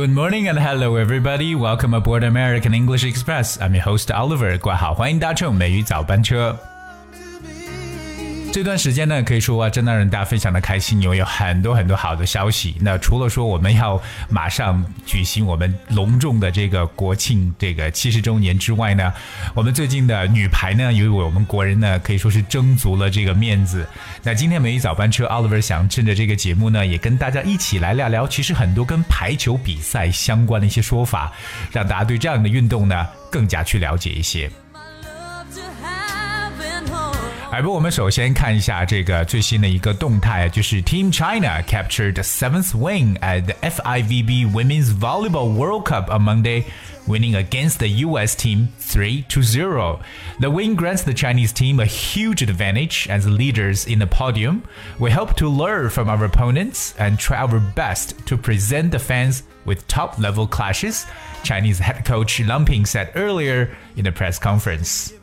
Good morning and hello everybody. Welcome aboard American English Express. I'm your host Oliver. 挂好，欢迎搭乘美语早班车。 这段时间呢，可以说啊，真的让大家非常的开心，因为有很多很多好的消息。那除了说我们要马上举行我们隆重的这个国庆这个七十周年之外呢，我们最近的女排呢，因为我们国人呢可以说是争足了这个面子。那今天美一早班车，Oliver 想趁着这个节目呢，也跟大家一起来聊聊，其实很多跟排球比赛相关的一些说法，让大家对这样的运动呢更加去了解一些。哎，不，我们首先看一下这个最新的一个动态，就是 Team China captured seventh win at the FIVB Women's Volleyball World Cup on Monday, winning against the U.S. team 3 to 0. The win grants the Chinese team a huge advantage as leaders in the podium. We hope to learn from our opponents and try our best to present the fans with top level clashes, Chinese head coach Lam Ping said earlier in the press conference.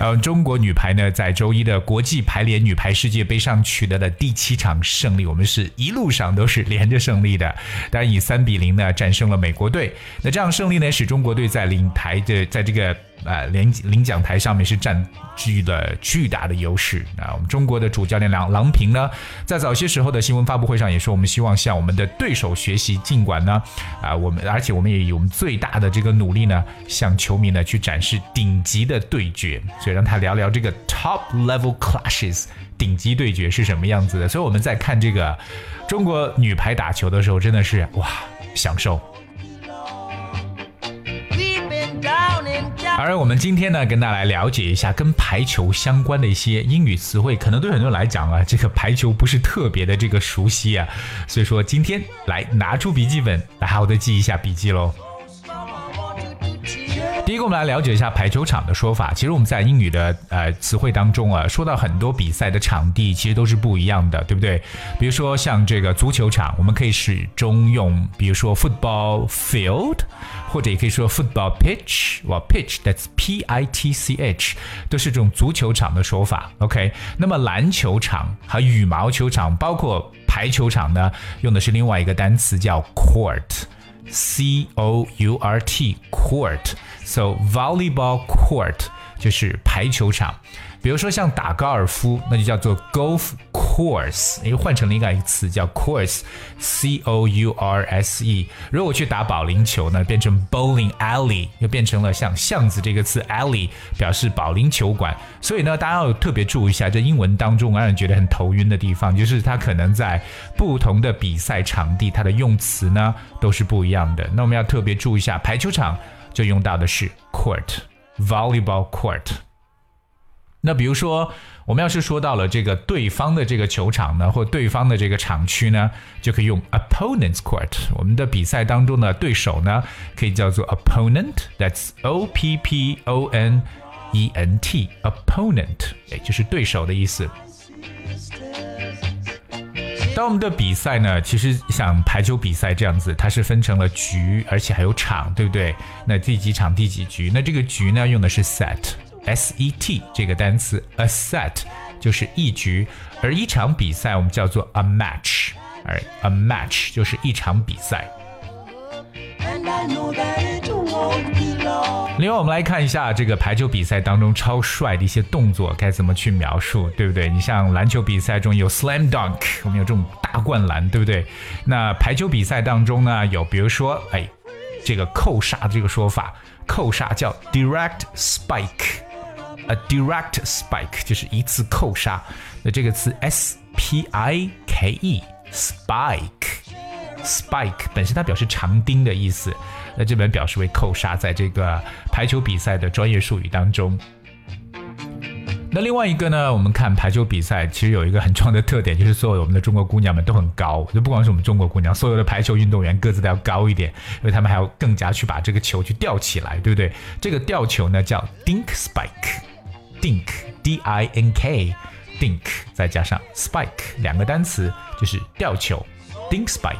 嗯，中国女排呢，在周一的国际排联女排世界杯上取得了第七场胜利，我们是一路上都是连着胜利的，当然以三比零呢战胜了美国队。那这样胜利呢，使中国队在领台的在这个。啊，领领奖台上面是占据了巨大的优势啊！我们中国的主教练郎郎平呢，在早些时候的新闻发布会上也说，我们希望向我们的对手学习，尽管呢，啊，我们而且我们也以我们最大的这个努力呢，向球迷呢去展示顶级的对决。所以让他聊聊这个 top level clashes，顶级对决是什么样子的。所以我们在看这个中国女排打球的时候，真的是哇，享受。而我们今天呢，跟大家来了解一下跟排球相关的一些英语词汇，可能对很多人来讲啊，这个排球不是特别的这个熟悉啊，所以说今天来拿出笔记本来好好的记一下笔记喽。第一个，我们来了解一下排球场的说法。其实我们在英语的呃词汇当中啊，说到很多比赛的场地其实都是不一样的，对不对？比如说像这个足球场，我们可以始终用，比如说 football field，或者也可以说 football pitch，哇，pitch，that's p i t c h，都是这种足球场的说法。OK，那么篮球场和羽毛球场，包括排球场呢，用的是另外一个单词叫 court，c o u r t court。So volleyball court 就是排球场，比如说像打高尔夫，那就叫做 golf course，又换成了一个词叫 course，c o u r s e。如果去打保龄球呢，变成 bowling alley，又变成了像巷子这个词 alley，表示保龄球馆。所以呢，大家要特别注意一下，这英文当中让人觉得很头晕的地方，就是它可能在不同的比赛场地，它的用词呢都是不一样的。那我们要特别注意一下排球场。就用到的是 court，volleyball court。那比如说，我们要是说到了这个对方的这个球场呢，或对方的这个场区呢，就可以用 opponent's court。我们的比赛当中的对手呢，可以叫做 opponent，that's O P P O N E N T，opponent，也就是对手的意思。当我们的比赛呢，其实像排球比赛这样子，它是分成了局，而且还有场，对不对？那第几场第几局？那这个局呢，用的是 set S E T 这个单词，a set 就是一局，而一场比赛我们叫做 a match，而 a match 就是一场比赛。另外，我们来看一下这个排球比赛当中超帅的一些动作该怎么去描述，对不对？你像篮球比赛中有 slam dunk，我们有这种大灌篮，对不对？那排球比赛当中呢，有比如说，哎，这个扣杀这个说法，扣杀叫 direct spike A direct spike 就是一次扣杀。那这个词 s p i k e，spike，spike 本身它表示长钉的意思。那这本表示为扣杀，在这个排球比赛的专业术语当中。那另外一个呢，我们看排球比赛，其实有一个很重要的特点，就是所有我们的中国姑娘们都很高。就不光是我们中国姑娘，所有的排球运动员个子都要高一点，因为他们还要更加去把这个球去吊起来，对不对？这个吊球呢叫 dink spike d i n k dink 再加上 spike 两个单词就是吊球，dink spike。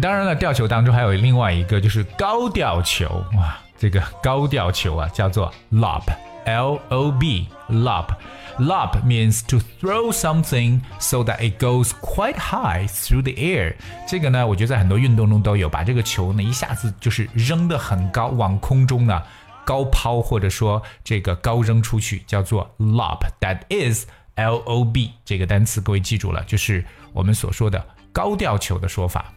当然了，吊球当中还有另外一个，就是高吊球。哇，这个高吊球啊，叫做 lob。 L O B lob。Lob means to throw something so that it goes quite high through the air。这个呢，我觉得在很多运动中都有，把这个球呢一下子就是扔得很高，往空中呢 高抛或者说这个高扔出去，叫做 lob。That is L O B 这个单词，各位记住了，就是我们所说的高吊球的说法。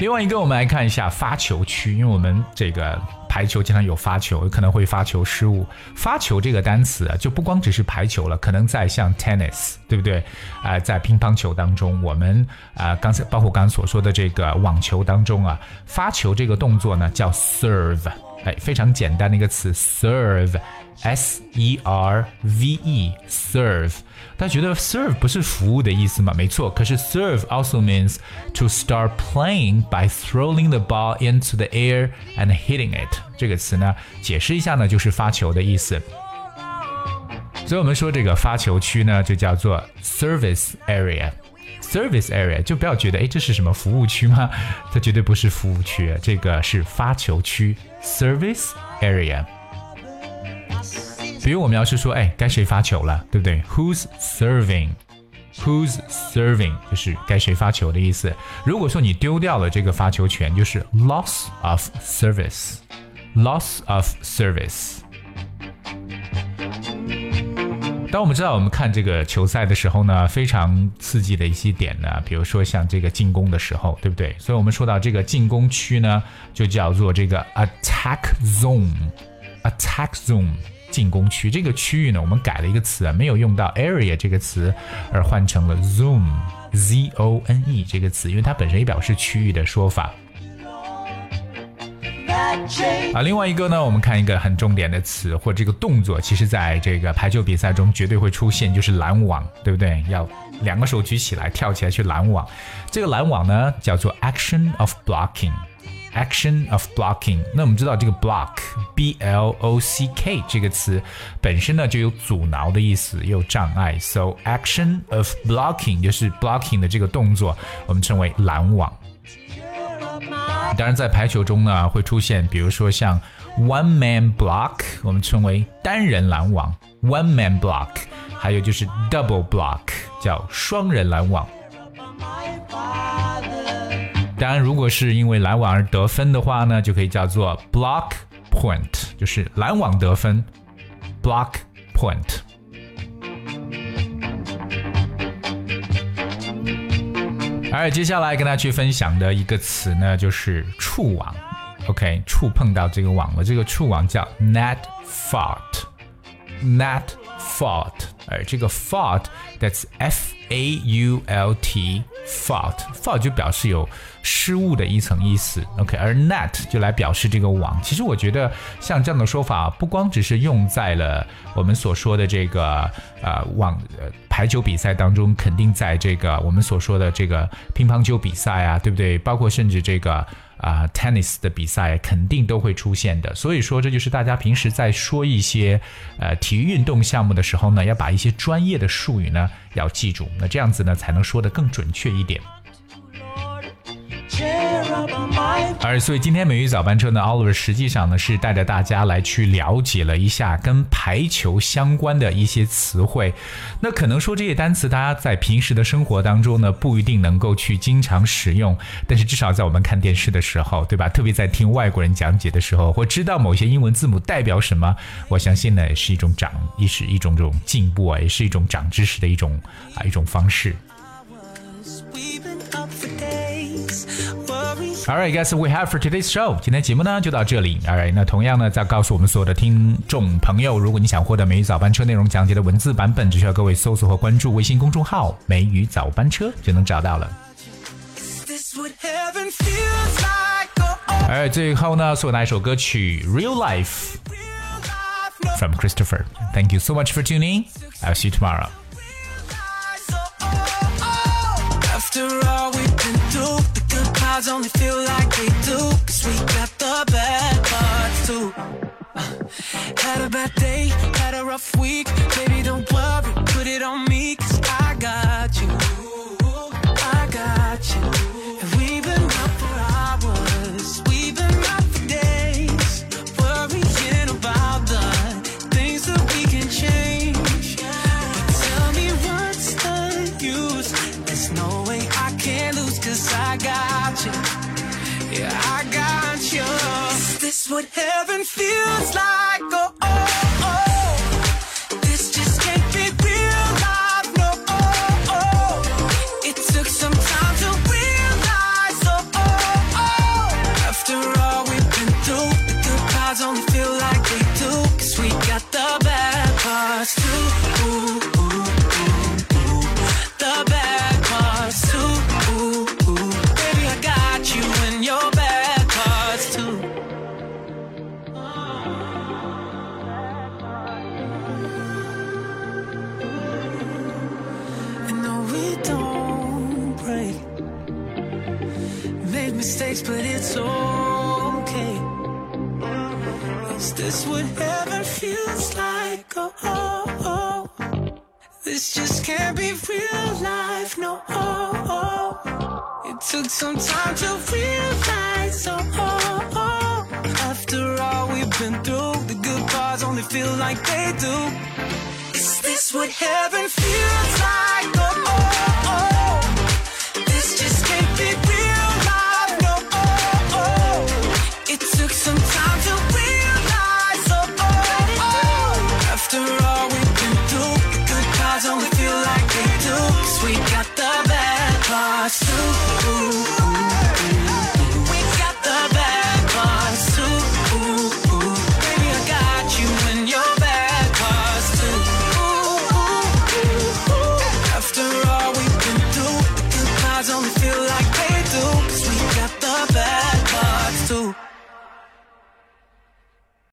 另外一个，我们来看一下发球区，因为我们这个。排球经常有发球，可能会发球失误。发球这个单词啊，就不光只是排球了，可能在像 tennis，对不对？啊，在乒乓球当中，我们啊，刚才包括刚刚所说的这个网球当中啊，发球这个动作呢叫 serve，哎，非常简单的一个词 serve ，serve，s e r v e，serve。大家觉得 serve 不是服务的意思吗？没错，可是 serve also means to start playing by throwing the ball into the air and hitting it。这个词呢，解释一下呢，就是发球的意思。所以我们说这个发球区呢，就叫做 service area。service area 就不要觉得哎，这是什么服务区吗？它绝对不是服务区，这个是发球区 service area。 比如我们要是说，哎，该谁发球了，对不对？Who's serving？Who's serving？就是该谁发球的意思。如果说你丢掉了这个发球权，就是 loss of service。loss of service。当我们知道我们看这个球赛的时候呢，非常刺激的一些点呢，比如说像这个进攻的时候，对不对？所以我们说到这个进攻区呢，就叫做这个 attack zone。attack zone。进攻区这个区域呢，我们改了一个词啊，没有用到 area 这个词，而换成了 zone，z o n e 这个词，因为它本身也表示区域的说法。啊，另外一个呢，我们看一个很重点的词或这个动作，其实在这个排球比赛中绝对会出现，就是拦网，对不对？要两个手举起来，跳起来去拦网。这个拦网呢，叫做 action of blocking。Action of blocking，那我们知道这个 block，b l o c k 这个词本身呢就有阻挠的意思，有障碍。So action of blocking 就是 blocking 的这个动作，我们称为拦网。当然，在排球中呢会出现，比如说像 one man block，我们称为单人拦网，one man block，还有就是 double block，叫双人拦网。当然，如果是因为拦网而得分的话呢，就可以叫做 block point，就是拦网得分，block point。而接下来跟大家去分享的一个词呢，就是触网。OK，触碰到这个网了，这个触网叫 net fault，net fault。而这个 fault，that's F A U L T Fault，fault 就表示有。失误的一层意思，OK，而 net 就来表示这个网。其实我觉得像这样的说法，不光只是用在了我们所说的这个呃网呃排球比赛当中，肯定在这个我们所说的这个乒乓球比赛啊，对不对？包括甚至这个啊 tennis 的比赛，肯定都会出现的。所以说，这就是大家平时在说一些呃体育运动项目的时候呢，要把一些专业的术语呢要记住，那这样子呢才能说得更准确一点。而所以今天美语早班车呢，Oliver 实际上呢是带着大家来去了解了一下跟排球相关的一些词汇。那可能说这些单词大家在平时的生活当中呢不一定能够去经常使用，但是至少在我们看电视的时候，对吧？特别在听外国人讲解的时候，或知道某些英文字母代表什么，我相信呢也是一种长，也是一种这种进步啊，也是一种长知识的一种啊一种方式。All right, guys, we have for today's show. 今天节目呢就到这里。All right, 那同样呢，再告诉我们所有的听众朋友，如果你想获得美语早班车内容讲解的文字版本，只需要各位搜索和关注微信公众号“美语早班车”就能找到了。All right, 最后呢，送大家一首歌曲《Real Life》from Christopher. Thank you so much for tuning. I'll see you tomorrow. After all we odds only feel like they do Cause we got the bad parts too. Uh, Had a bad day, had a rough week Baby Yeah, I got you. Is this what heaven feels like? Oh, oh, oh. This just can't be real life. No, oh, oh. It took some time to realize. Oh, oh, oh. After all we've been through, the good clouds only. We don't break. Made mistakes, but it's okay. Is this what heaven feels like? Oh, oh, oh. This just can't be real life, no. Oh, oh. It took some time to realize, oh, oh. oh. After all we've been through, the good parts only feel like they do. Is this what heaven feels like? I stupid.